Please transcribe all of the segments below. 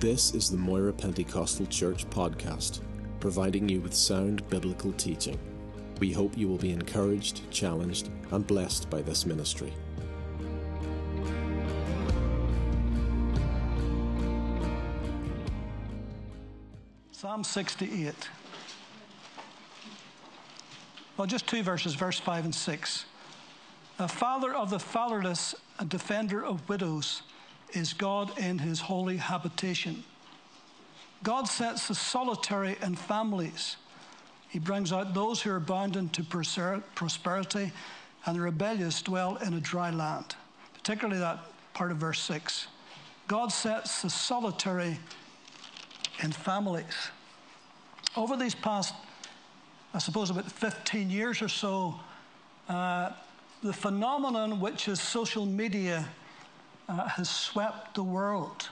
This is the Moira Pentecostal Church podcast, providing you with sound biblical teaching. We hope you will be encouraged, challenged, and blessed by this ministry. Psalm 68. Well, just two verses, verse 5 and 6. A father of the fatherless, a defender of widows, is God in his holy habitation. God sets the solitary in families. He brings out those who are bound into prosperity, and the rebellious dwell in a dry land. Particularly that part of verse 6. God sets the solitary in families. Over these past, I suppose, about 15 years or so, uh, the phenomenon which is social media uh, has swept the world.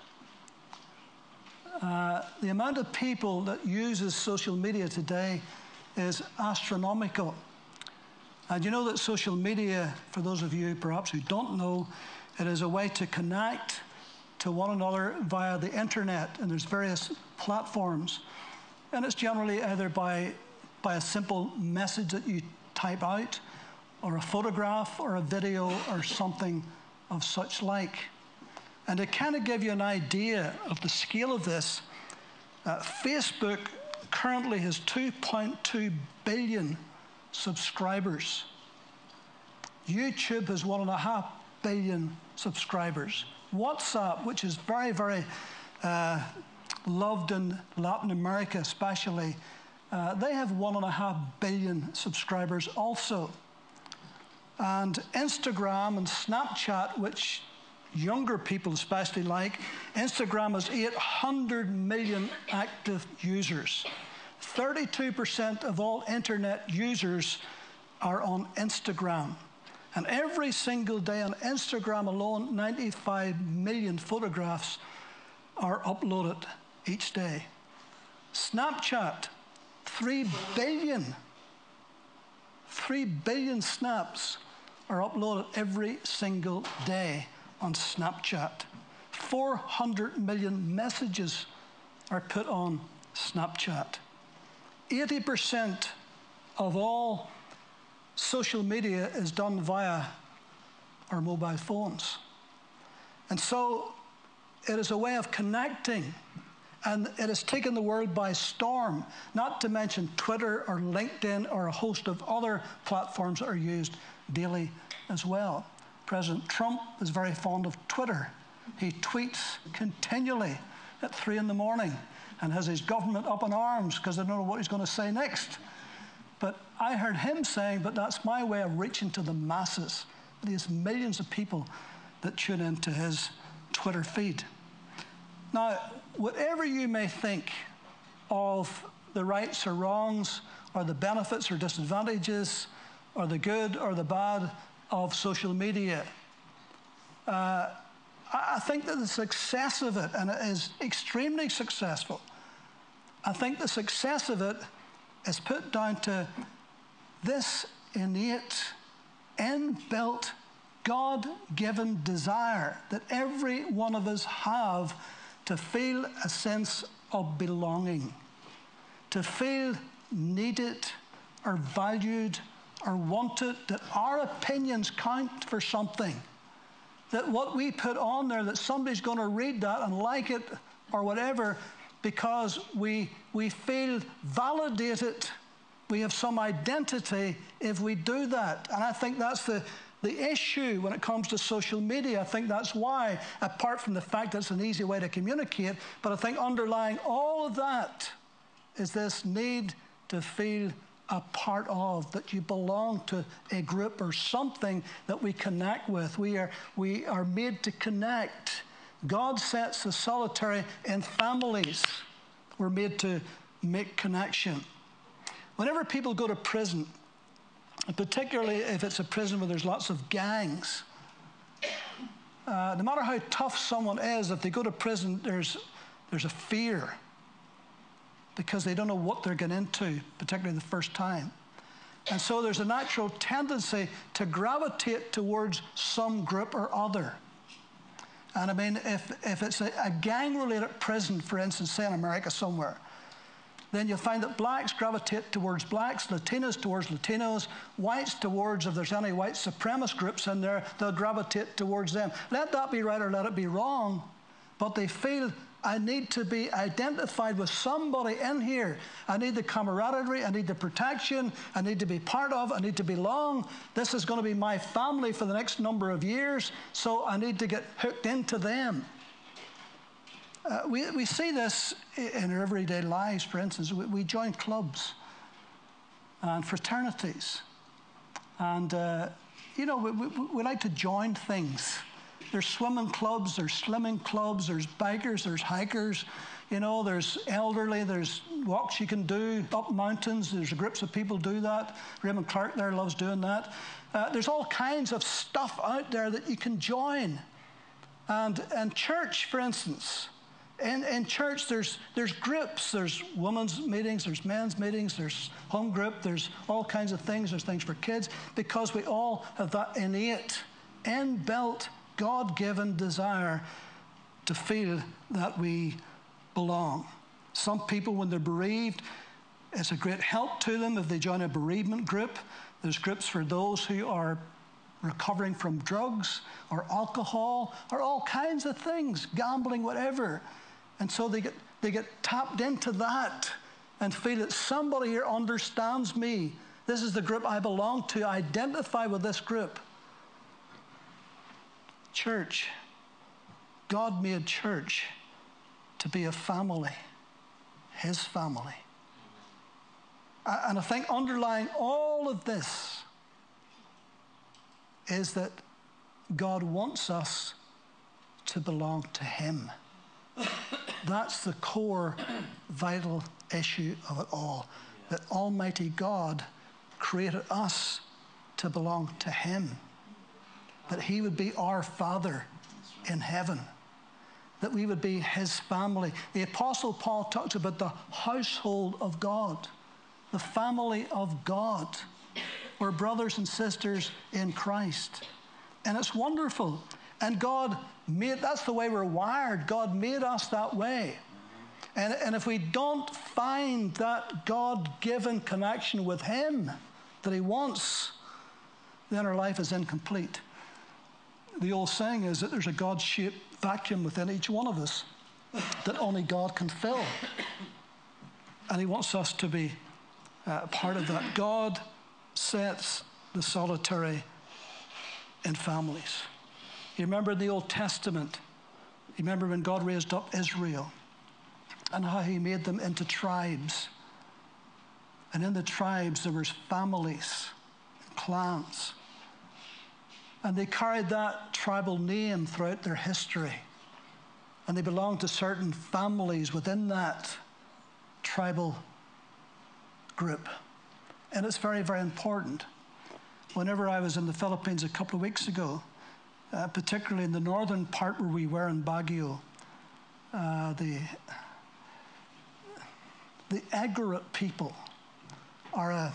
Uh, the amount of people that uses social media today is astronomical. And you know that social media, for those of you perhaps who don't know, it is a way to connect to one another via the internet, and there's various platforms. And it's generally either by, by a simple message that you type out, or a photograph, or a video, or something of such like. And to kind of give you an idea of the scale of this, uh, Facebook currently has 2.2 billion subscribers. YouTube has 1.5 billion subscribers. WhatsApp, which is very, very uh, loved in Latin America, especially, uh, they have 1.5 billion subscribers also. And Instagram and Snapchat, which younger people especially like, Instagram has 800 million active users. 32% of all internet users are on Instagram. And every single day on Instagram alone, 95 million photographs are uploaded each day. Snapchat, 3 billion. 3 billion snaps are uploaded every single day on Snapchat. 400 million messages are put on Snapchat. 80% of all social media is done via our mobile phones. And so it is a way of connecting, and it has taken the world by storm, not to mention Twitter or LinkedIn or a host of other platforms that are used daily as well. President Trump is very fond of Twitter. He tweets continually at three in the morning and has his government up in arms because they don't know what he's going to say next. But I heard him saying, but that's my way of reaching to the masses. These millions of people that tune into his Twitter feed. Now, whatever you may think of the rights or wrongs, or the benefits or disadvantages, or the good or the bad of social media, uh, I think that the success of it, and it is extremely successful, I think the success of it is put down to this innate, inbuilt, God given desire that every one of us have to feel a sense of belonging, to feel needed or valued or wanted, that our opinions count for something, that what we put on there, that somebody's going to read that and like it or whatever, because we, we feel validated. We have some identity if we do that. And I think that's the, the issue when it comes to social media. I think that's why, apart from the fact that it's an easy way to communicate, but I think underlying all of that is this need to feel a part of, that you belong to a group or something that we connect with. We are, we are made to connect. God sets the solitary in families. We're made to make connection. Whenever people go to prison, particularly if it's a prison where there's lots of gangs, uh, no matter how tough someone is, if they go to prison, there's, there's a fear because they don't know what they're getting into, particularly the first time. And so there's a natural tendency to gravitate towards some group or other. And I mean, if, if it's a, a gang related prison, for instance, say in America somewhere, then you'll find that blacks gravitate towards blacks, Latinos towards Latinos, whites towards, if there's any white supremacist groups in there, they'll gravitate towards them. Let that be right or let it be wrong, but they feel I need to be identified with somebody in here. I need the camaraderie, I need the protection, I need to be part of, I need to belong. This is going to be my family for the next number of years, so I need to get hooked into them. Uh, we, we see this in our everyday lives, for instance. We, we join clubs and fraternities. And, uh, you know, we, we, we like to join things. There's swimming clubs, there's slimming clubs, there's bikers, there's hikers, you know, there's elderly, there's walks you can do up mountains. There's groups of people do that. Raymond Clark there loves doing that. Uh, there's all kinds of stuff out there that you can join. And, and church, for instance, in, in church, there's, there's groups. There's women's meetings, there's men's meetings, there's home group, there's all kinds of things. There's things for kids because we all have that innate, inbuilt God given desire to feel that we belong. Some people, when they're bereaved, it's a great help to them if they join a bereavement group. There's groups for those who are recovering from drugs or alcohol or all kinds of things, gambling, whatever. And so they get, they get tapped into that and feel that somebody here understands me. This is the group I belong to. I identify with this group. Church, God made church to be a family, His family. And I think underlying all of this is that God wants us to belong to Him. That's the core, vital issue of it all. That Almighty God created us to belong to Him that He would be our Father in heaven, that we would be His family. The Apostle Paul talks about the household of God, the family of God. We're brothers and sisters in Christ. And it's wonderful. And God made, that's the way we're wired. God made us that way. And, and if we don't find that God given connection with Him that He wants, then our life is incomplete the old saying is that there's a God shaped vacuum within each one of us that only God can fill. And He wants us to be uh, part of that. God sets the solitary in families. You remember in the Old Testament, you remember when God raised up Israel and how He made them into tribes. And in the tribes, there was families, clans. And they carried that tribal name throughout their history. And they belonged to certain families within that tribal group. And it's very, very important. Whenever I was in the Philippines a couple of weeks ago, uh, particularly in the northern part where we were in Baguio, uh, the, the Igorot people are a,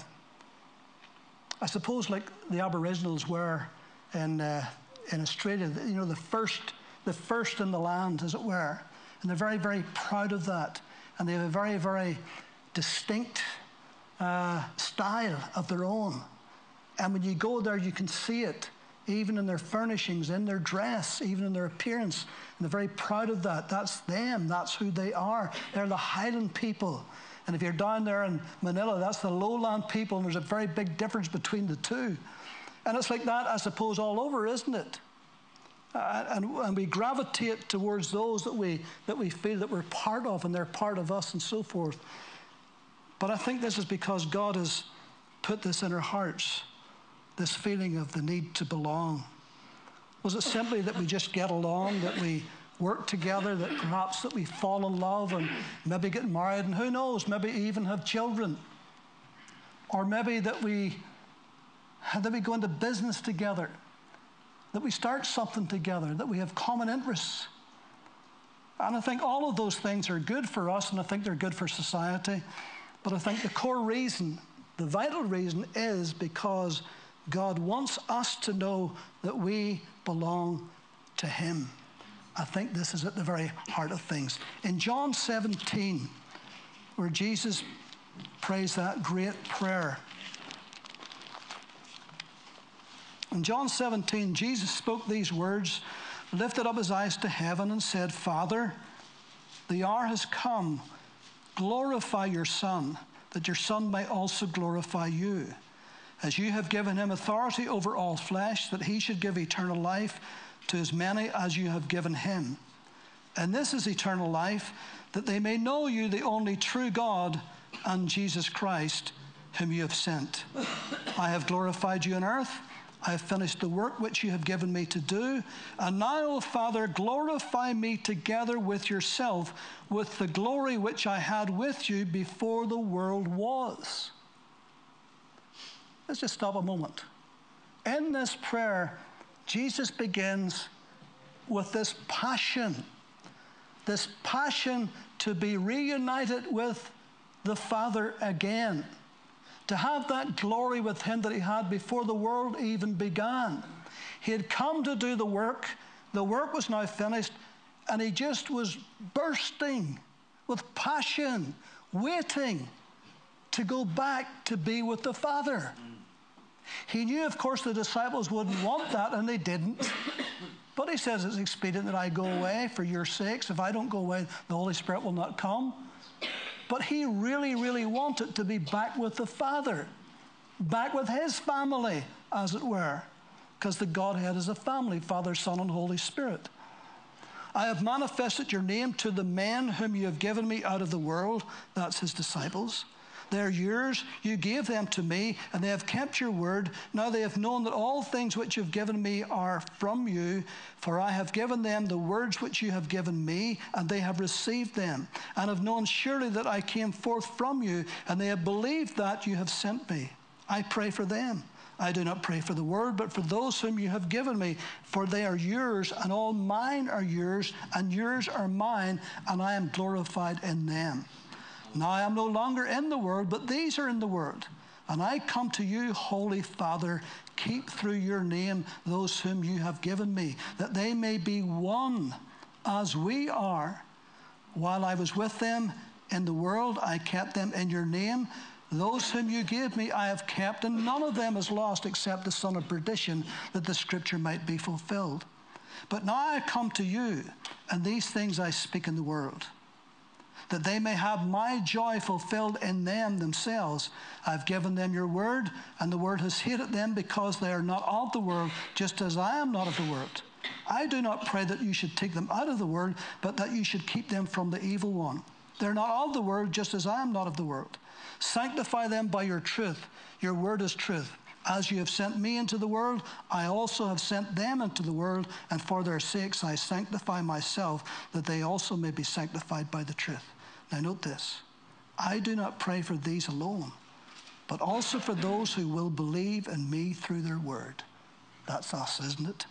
I suppose, like the Aboriginals were in, uh, in Australia, you know, the first, the first in the land, as it were. And they're very, very proud of that. And they have a very, very distinct uh, style of their own. And when you go there, you can see it, even in their furnishings, in their dress, even in their appearance. And they're very proud of that. That's them, that's who they are. They're the Highland people. And if you're down there in Manila, that's the lowland people, and there's a very big difference between the two. And it's like that, I suppose, all over, isn't it? Uh, and, and we gravitate towards those that we, that we feel that we're part of and they're part of us and so forth. But I think this is because God has put this in our hearts this feeling of the need to belong. Was it simply that we just get along, that we work together, that perhaps that we fall in love and maybe get married, and who knows, maybe even have children? Or maybe that we that we go into business together, that we start something together, that we have common interests. And I think all of those things are good for us, and I think they're good for society. But I think the core reason, the vital reason, is because God wants us to know that we belong to Him. I think this is at the very heart of things. In John 17, where Jesus prays that great prayer, in John 17, Jesus spoke these words, lifted up his eyes to heaven, and said, Father, the hour has come. Glorify your Son, that your Son may also glorify you. As you have given him authority over all flesh, that he should give eternal life to as many as you have given him. And this is eternal life, that they may know you, the only true God, and Jesus Christ, whom you have sent. I have glorified you on earth. I have finished the work which you have given me to do. And now, O Father, glorify me together with yourself with the glory which I had with you before the world was. Let's just stop a moment. In this prayer, Jesus begins with this passion, this passion to be reunited with the Father again to have that glory with him that he had before the world even began. He had come to do the work, the work was now finished, and he just was bursting with passion, waiting to go back to be with the Father. He knew, of course, the disciples wouldn't want that, and they didn't. But he says it's expedient that I go away for your sakes. If I don't go away, the Holy Spirit will not come. But he really, really wanted to be back with the Father, back with his family, as it were, because the Godhead is a family Father, Son, and Holy Spirit. I have manifested your name to the men whom you have given me out of the world, that's his disciples. They're yours. You gave them to me, and they have kept your word. Now they have known that all things which you have given me are from you, for I have given them the words which you have given me, and they have received them, and have known surely that I came forth from you, and they have believed that you have sent me. I pray for them. I do not pray for the world, but for those whom you have given me, for they are yours, and all mine are yours, and yours are mine, and I am glorified in them. Now I am no longer in the world, but these are in the world. And I come to you, Holy Father, keep through your name those whom you have given me, that they may be one as we are. While I was with them in the world, I kept them in your name. Those whom you gave me, I have kept, and none of them is lost except the son of perdition, that the scripture might be fulfilled. But now I come to you, and these things I speak in the world that they may have my joy fulfilled in them themselves. I've given them your word, and the word has hated them because they are not of the world, just as I am not of the world. I do not pray that you should take them out of the world, but that you should keep them from the evil one. They're not of the world, just as I am not of the world. Sanctify them by your truth. Your word is truth. As you have sent me into the world, I also have sent them into the world, and for their sakes I sanctify myself, that they also may be sanctified by the truth. Now, note this I do not pray for these alone, but also for those who will believe in me through their word. That's us, isn't it?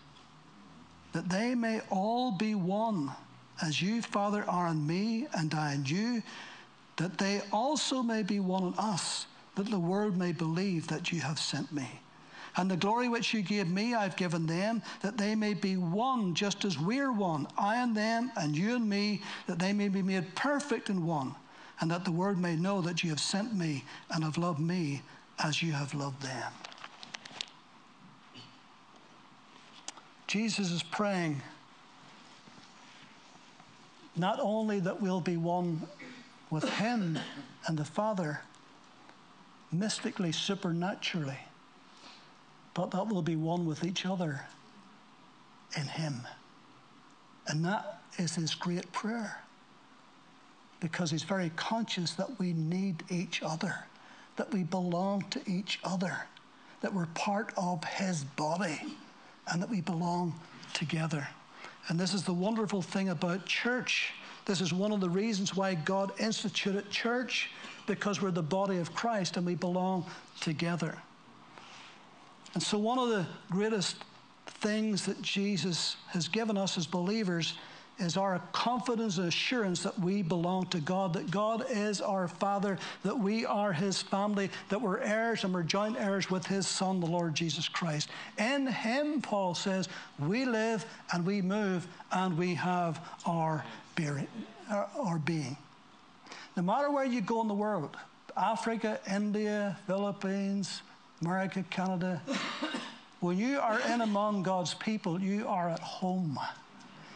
That they may all be one, as you, Father, are in me and I in you, that they also may be one in us, that the world may believe that you have sent me. And the glory which you gave me, I've given them, that they may be one, just as we're one, I and them, and you and me, that they may be made perfect in one, and that the world may know that you have sent me and have loved me as you have loved them. Jesus is praying not only that we'll be one with Him and the Father, mystically, supernaturally, but that will be one with each other in Him. And that is His great prayer because He's very conscious that we need each other, that we belong to each other, that we're part of His body, and that we belong together. And this is the wonderful thing about church. This is one of the reasons why God instituted church, because we're the body of Christ and we belong together. And so, one of the greatest things that Jesus has given us as believers is our confidence and assurance that we belong to God, that God is our Father, that we are His family, that we're heirs and we're joint heirs with His Son, the Lord Jesus Christ. In Him, Paul says, we live and we move and we have our being. Uh, our being. No matter where you go in the world, Africa, India, Philippines, America, Canada, when you are in among God's people, you are at home.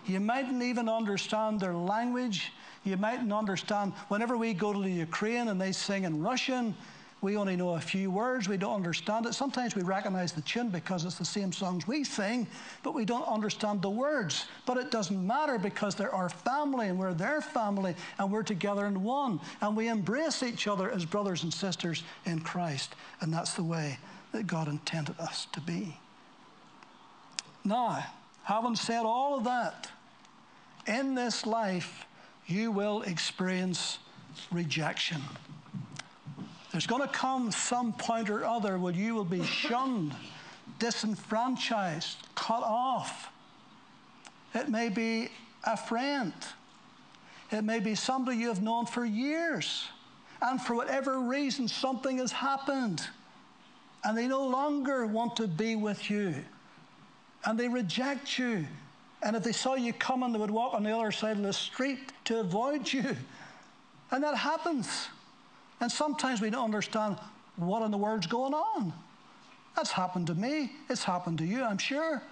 You mightn't even understand their language. You mightn't understand. Whenever we go to the Ukraine and they sing in Russian, we only know a few words. We don't understand it. Sometimes we recognize the tune because it's the same songs we sing, but we don't understand the words. But it doesn't matter because they're our family and we're their family and we're together in one. And we embrace each other as brothers and sisters in Christ. And that's the way that God intended us to be. Now, Having said all of that, in this life, you will experience rejection. There's going to come some point or other where you will be shunned, disenfranchised, cut off. It may be a friend. It may be somebody you have known for years. And for whatever reason, something has happened. And they no longer want to be with you and they reject you. And if they saw you coming, they would walk on the other side of the street to avoid you. And that happens. And sometimes we don't understand what in the world's going on. That's happened to me. It's happened to you, I'm sure.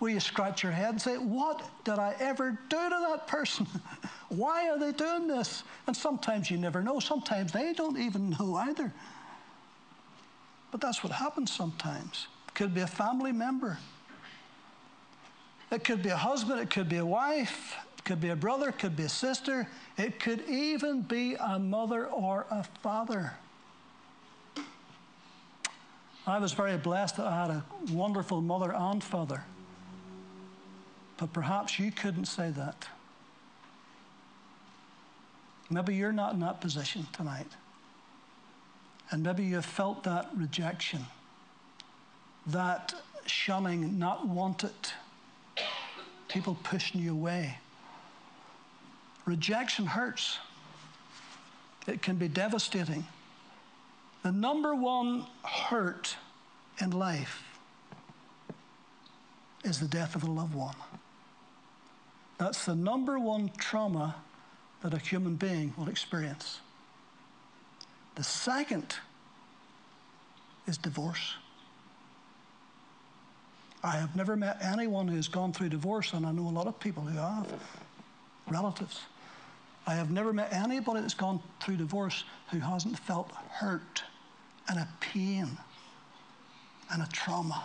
Where you scratch your head and say, What did I ever do to that person? Why are they doing this? And sometimes you never know. Sometimes they don't even know either. But that's what happens sometimes. It could be a family member. It could be a husband, it could be a wife, could be a brother, could be a sister, it could even be a mother or a father. I was very blessed that I had a wonderful mother and father. But perhaps you couldn't say that. Maybe you're not in that position tonight. And maybe you have felt that rejection, that shunning, not wanted people pushing you away. Rejection hurts, it can be devastating. The number one hurt in life is the death of a loved one. That's the number one trauma that a human being will experience. The second is divorce. I have never met anyone who's gone through divorce, and I know a lot of people who have, relatives. I have never met anybody that's gone through divorce who hasn't felt hurt and a pain and a trauma.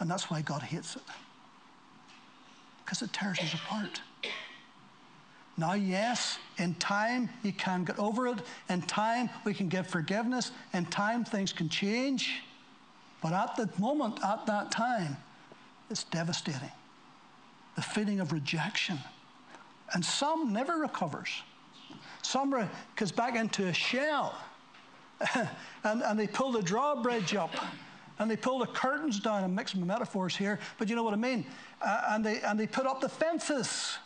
And that's why God hates it. Because it tears us apart. Now, yes, in time you can get over it. In time we can give forgiveness. In time things can change. But at the moment, at that time, it's devastating. The feeling of rejection. And some never recovers. Some goes back into a shell. and, and they pull the drawbridge up. And they pull the curtains down. I'm mixing metaphors here, but you know what I mean. Uh, and, they, and they put up the fences.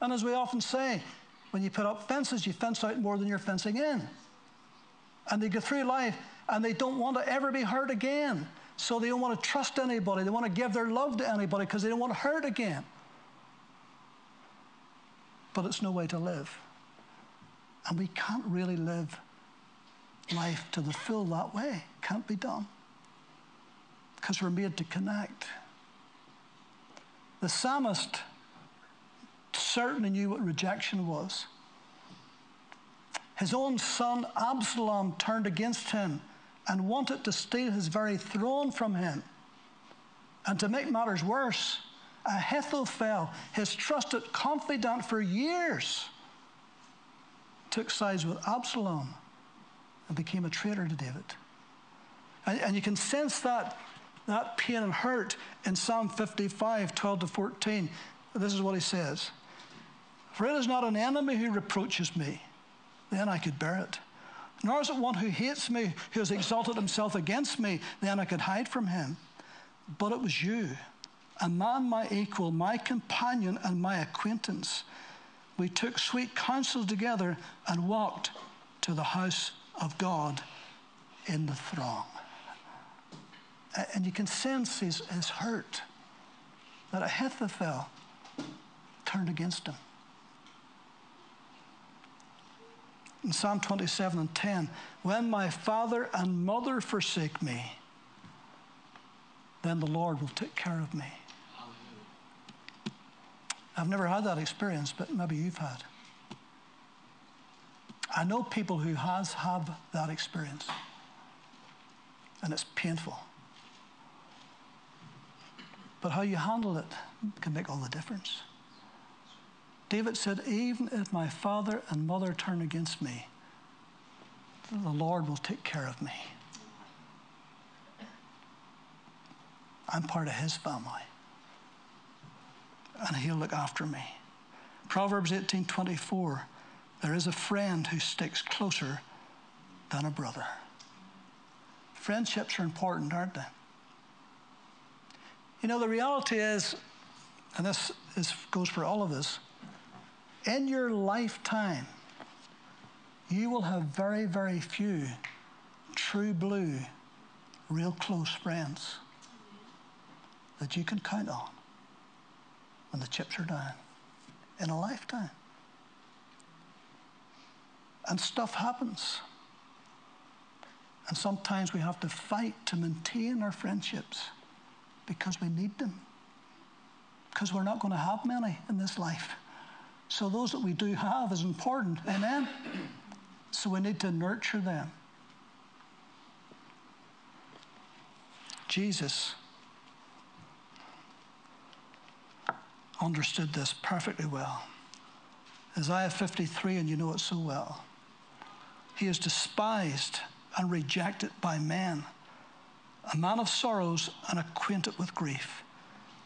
And as we often say, when you put up fences, you fence out more than you're fencing in. And they go through life and they don't want to ever be hurt again. So they don't want to trust anybody. They want to give their love to anybody because they don't want to hurt again. But it's no way to live. And we can't really live life to the full that way. Can't be done. Because we're made to connect. The psalmist certainly knew what rejection was. His own son Absalom turned against him and wanted to steal his very throne from him. And to make matters worse, Ahithophel, his trusted confidant for years, took sides with Absalom and became a traitor to David. And, and you can sense that, that pain and hurt in Psalm 55, 12 to 14. This is what he says For it is not an enemy who reproaches me, then I could bear it. Nor is it one who hates me, who has exalted himself against me, then I could hide from him. But it was you, a man my equal, my companion, and my acquaintance. We took sweet counsel together and walked to the house of God in the throng. And you can sense his, his hurt that Ahithophel turned against him. In Psalm 27 and 10, when my father and mother forsake me, then the Lord will take care of me. I've never had that experience, but maybe you've had. I know people who has have that experience, and it's painful. But how you handle it can make all the difference. David said, Even if my father and mother turn against me, the Lord will take care of me. I'm part of his family. And he'll look after me. Proverbs 18:24 There is a friend who sticks closer than a brother. Friendships are important, aren't they? You know, the reality is, and this is, goes for all of us, in your lifetime, you will have very, very few true blue, real close friends that you can count on when the chips are down in a lifetime. And stuff happens. And sometimes we have to fight to maintain our friendships because we need them. Because we're not going to have many in this life. So those that we do have is important. Amen? So we need to nurture them. Jesus understood this perfectly well. Isaiah 53, and you know it so well. He is despised and rejected by men, a man of sorrows and acquainted with grief.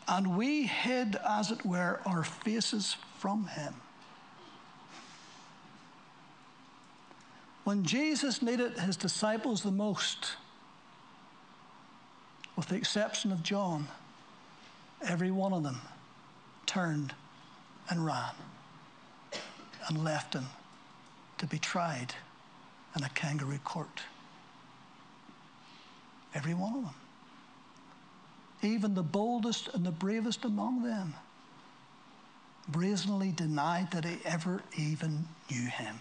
And we hid, as it were, our faces from him. When Jesus needed his disciples the most, with the exception of John, every one of them turned and ran and left him to be tried in a kangaroo court. Every one of them. Even the boldest and the bravest among them brazenly denied that he ever even knew him.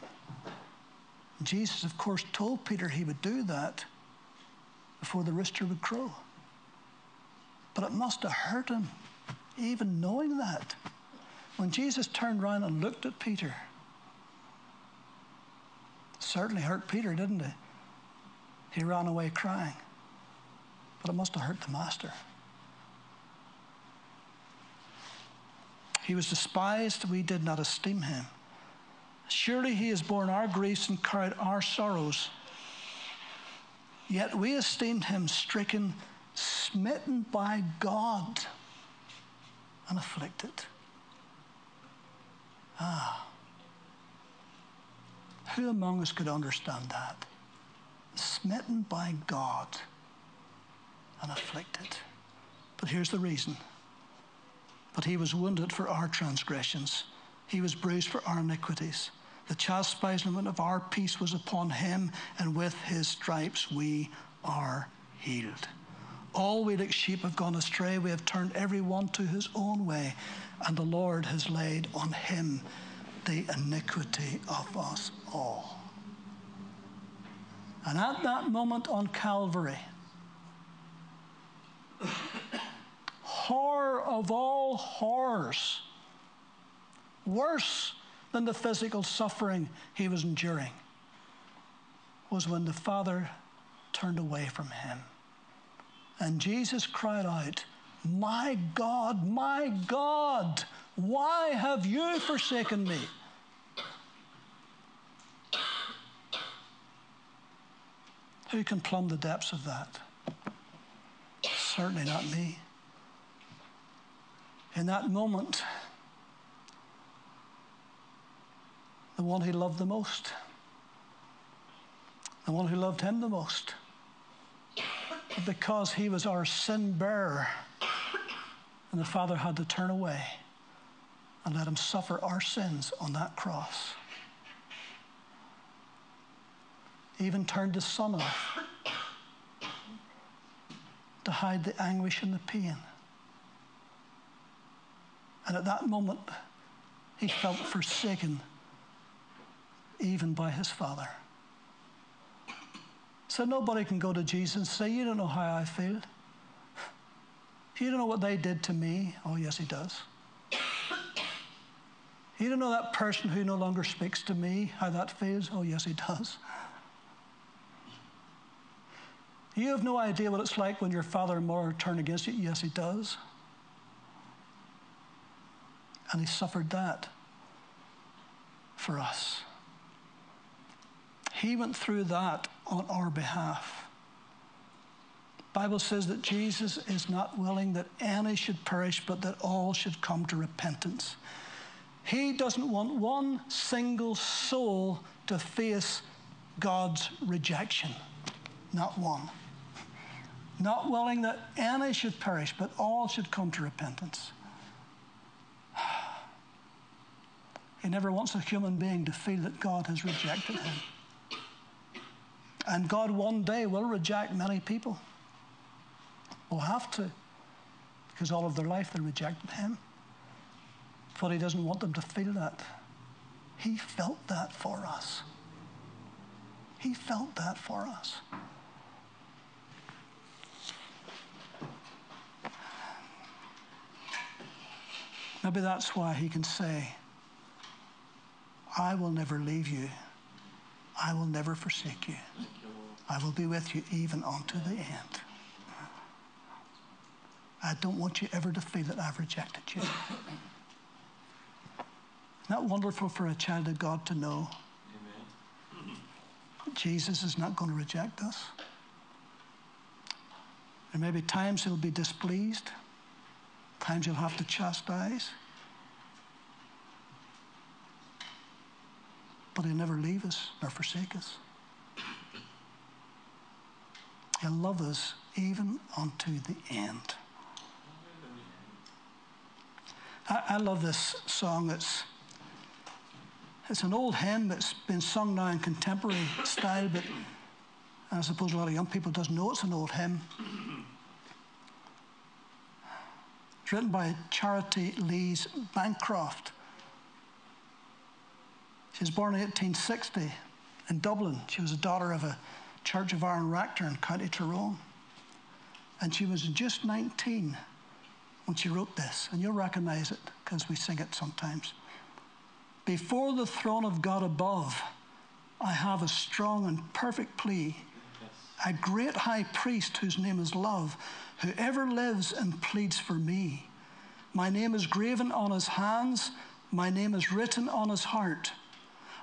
Jesus, of course, told Peter he would do that before the rooster would crow. But it must have hurt him even knowing that. When Jesus turned around and looked at Peter, certainly hurt Peter, didn't it? He ran away crying. But it must have hurt the master. He was despised, we did not esteem him. Surely he has borne our griefs and carried our sorrows. Yet we esteemed him stricken, smitten by God and afflicted. Ah. Who among us could understand that? Smitten by God and afflicted. But here's the reason. But he was wounded for our transgressions, he was bruised for our iniquities. The chastisement of our peace was upon him, and with his stripes we are healed. All we like sheep have gone astray. We have turned every one to his own way, and the Lord has laid on him the iniquity of us all. And at that moment on Calvary, horror of all horrors, worse than the physical suffering he was enduring, was when the Father turned away from him. And Jesus cried out, My God, my God, why have you forsaken me? Who can plumb the depths of that? Certainly not me. In that moment, the one he loved the most, the one who loved him the most, because he was our sin bearer, And the Father had to turn away and let him suffer our sins on that cross. Even turned the Son off to hide the anguish and the pain. And at that moment, he felt forsaken even by his Father. So nobody can go to Jesus and say, You don't know how I feel. You don't know what they did to me. Oh, yes, he does. You don't know that person who no longer speaks to me, how that feels. Oh, yes, he does. You have no idea what it's like when your father and mother turn against you. Yes, he does. And he suffered that for us. He went through that on our behalf. Bible says that Jesus is not willing that any should perish, but that all should come to repentance. He doesn't want one single soul to face God's rejection. Not one. Not willing that any should perish, but all should come to repentance. He never wants a human being to feel that God has rejected him. And God one day will reject many people. Will have to, because all of their life they rejected Him. But He doesn't want them to feel that. He felt that for us. He felt that for us. Maybe that's why he can say, I will never leave you. I will never forsake you. I will be with you even unto the end. I don't want you ever to feel that I've rejected you. That wonderful for a child of God to know? Amen. Jesus is not going to reject us. There may be times he'll be displeased, times he'll have to chastise. But he'll never leave us nor forsake us. He'll love us even unto the end. I, I love this song. It's, it's an old hymn that's been sung now in contemporary style, but I suppose a lot of young people doesn't know it's an old hymn. It's written by Charitie Lees Bancroft. She was born in 1860 in Dublin. She was a daughter of a Church of Ireland Rector in County Tyrone. And she was just 19 when she wrote this, and you'll recognize it because we sing it sometimes. Before the throne of God above, I have a strong and perfect plea. A great high priest whose name is love, who ever lives and pleads for me. My name is graven on his hands, my name is written on his heart.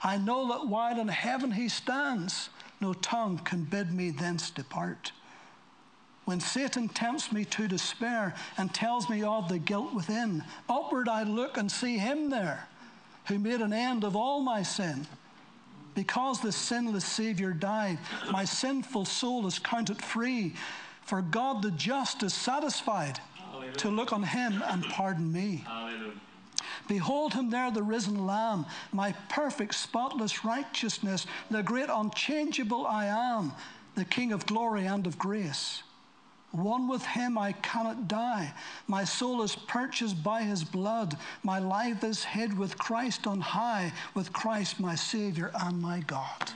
I know that while in heaven he stands, no tongue can bid me thence depart. When Satan tempts me to despair and tells me of the guilt within, upward I look and see him there who made an end of all my sin. Because the sinless Savior died, my sinful soul is counted free. For God the just is satisfied Hallelujah. to look on him and pardon me. Hallelujah. Behold him there, the risen Lamb, my perfect, spotless righteousness, the great unchangeable I am, the King of glory and of grace. One with him I cannot die. My soul is purchased by his blood. My life is hid with Christ on high, with Christ my Savior and my God.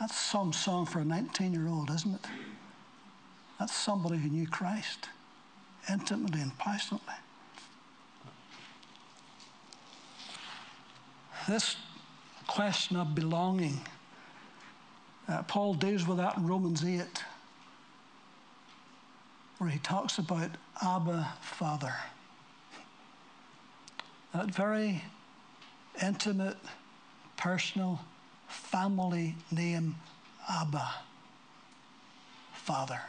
That's some song for a 19 year old, isn't it? That's somebody who knew Christ intimately and passionately. This question of belonging, uh, Paul deals with that in Romans 8 where he talks about Abba, Father. That very intimate, personal, family name, Abba, Father.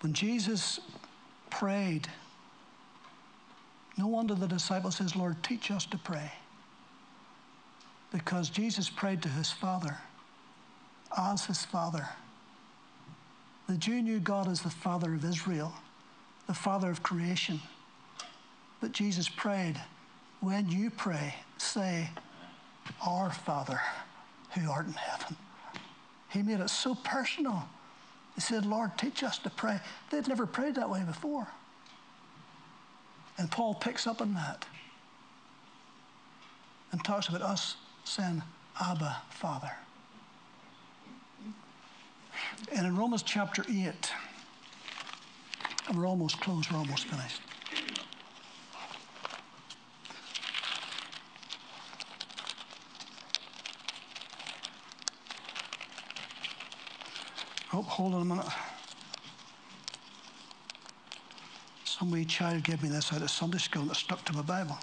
When Jesus prayed, no wonder the disciple says, Lord, teach us to pray because Jesus prayed to his Father as his father. The Jew knew God as the father of Israel, the father of creation. But Jesus prayed, when you pray, say, Our Father who art in heaven. He made it so personal. He said, Lord, teach us to pray. They'd never prayed that way before. And Paul picks up on that and talks about us saying, Abba, Father. And in Romans chapter 8, and we're almost closed, we're almost finished. Oh, hold on a minute. Some wee child gave me this out of Sunday school and it stuck to my Bible.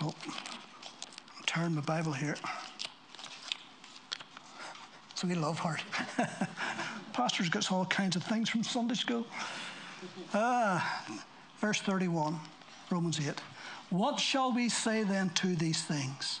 Oh, I'm tearing my Bible here. So we love heart. Pastors gets all kinds of things from Sunday school. Ah, verse 31, Romans 8. What shall we say then to these things?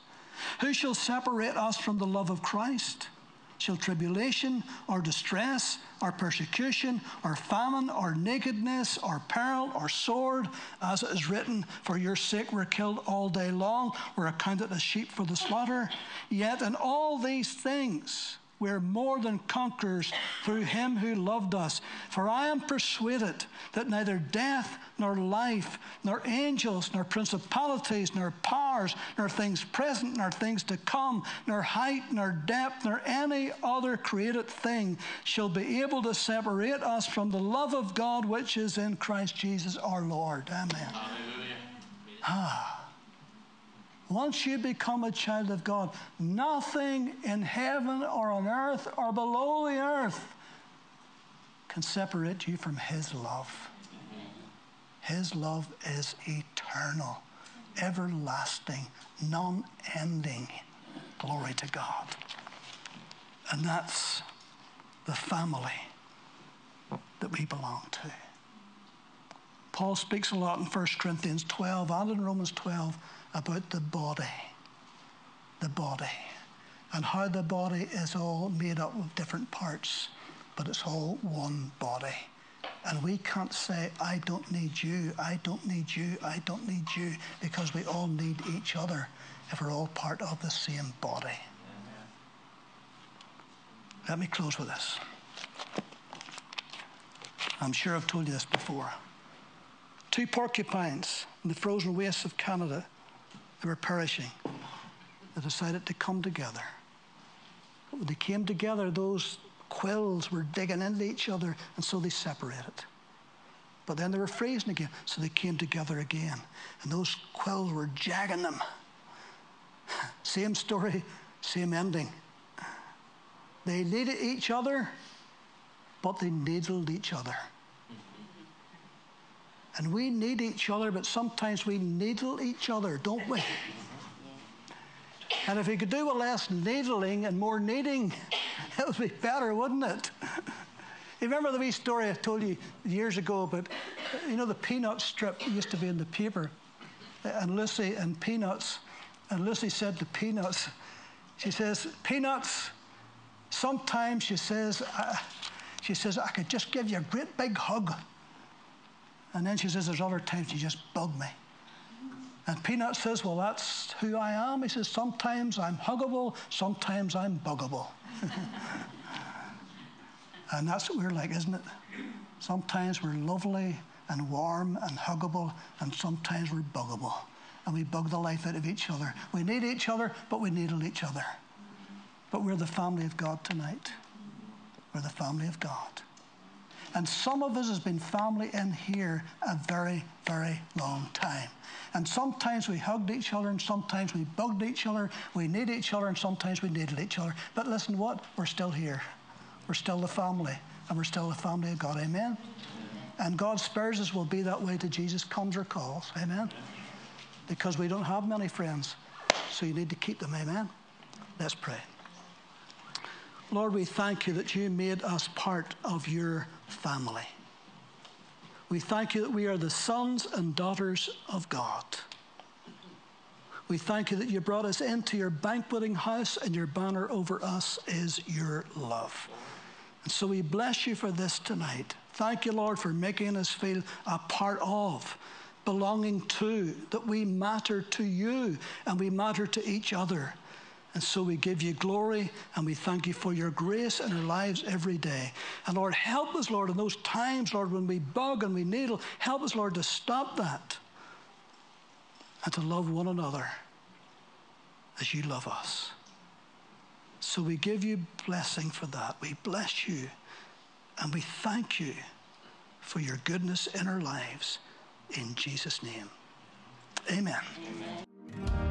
Who shall separate us from the love of Christ? Shall tribulation or distress or persecution or famine or nakedness or peril or sword, as it is written, For your sake we're killed all day long, we're accounted as sheep for the slaughter. Yet in all these things, we're more than conquerors through him who loved us. For I am persuaded that neither death, nor life, nor angels, nor principalities, nor powers, nor things present, nor things to come, nor height, nor depth, nor any other created thing shall be able to separate us from the love of God which is in Christ Jesus our Lord. Amen. Hallelujah. Ah. Once you become a child of God, nothing in heaven or on earth or below the earth can separate you from His love. His love is eternal, everlasting, non ending. Glory to God. And that's the family that we belong to. Paul speaks a lot in 1 Corinthians 12 and in Romans 12 about the body. The body. And how the body is all made up of different parts, but it's all one body. And we can't say, I don't need you, I don't need you, I don't need you, because we all need each other if we're all part of the same body. Amen. Let me close with this. I'm sure I've told you this before. Two porcupines in the frozen wastes of Canada they were perishing. They decided to come together. But when they came together, those quills were digging into each other, and so they separated. But then they were freezing again, so they came together again. And those quills were jagging them. Same story, same ending. They needed each other, but they needled each other. And we need each other, but sometimes we needle each other, don't we? And if we could do with less needling and more needing, it would be better, wouldn't it? You remember the wee story I told you years ago about, you know, the peanut strip used to be in the paper, and Lucy and Peanuts, and Lucy said to Peanuts, she says, Peanuts, sometimes she says, uh, she says, I could just give you a great big hug. And then she says, There's other times you just bug me. And Peanut says, Well, that's who I am. He says, Sometimes I'm huggable, sometimes I'm buggable. and that's what we're like, isn't it? Sometimes we're lovely and warm and huggable, and sometimes we're buggable. And we bug the life out of each other. We need each other, but we needle each other. But we're the family of God tonight. We're the family of God. And some of us has been family in here a very, very long time. And sometimes we hugged each other, and sometimes we bugged each other. We need each other, and sometimes we needed each other. But listen, what? We're still here. We're still the family, and we're still the family of God. Amen. And God spares us will be that way till Jesus comes or calls. Amen. Because we don't have many friends, so you need to keep them. Amen. Let's pray. Lord, we thank you that you made us part of your family. We thank you that we are the sons and daughters of God. We thank you that you brought us into your banqueting house and your banner over us is your love. And so we bless you for this tonight. Thank you, Lord, for making us feel a part of, belonging to, that we matter to you and we matter to each other. And so we give you glory and we thank you for your grace in our lives every day. And Lord, help us, Lord, in those times, Lord, when we bug and we needle, help us, Lord, to stop that and to love one another as you love us. So we give you blessing for that. We bless you and we thank you for your goodness in our lives. In Jesus' name. Amen. Amen.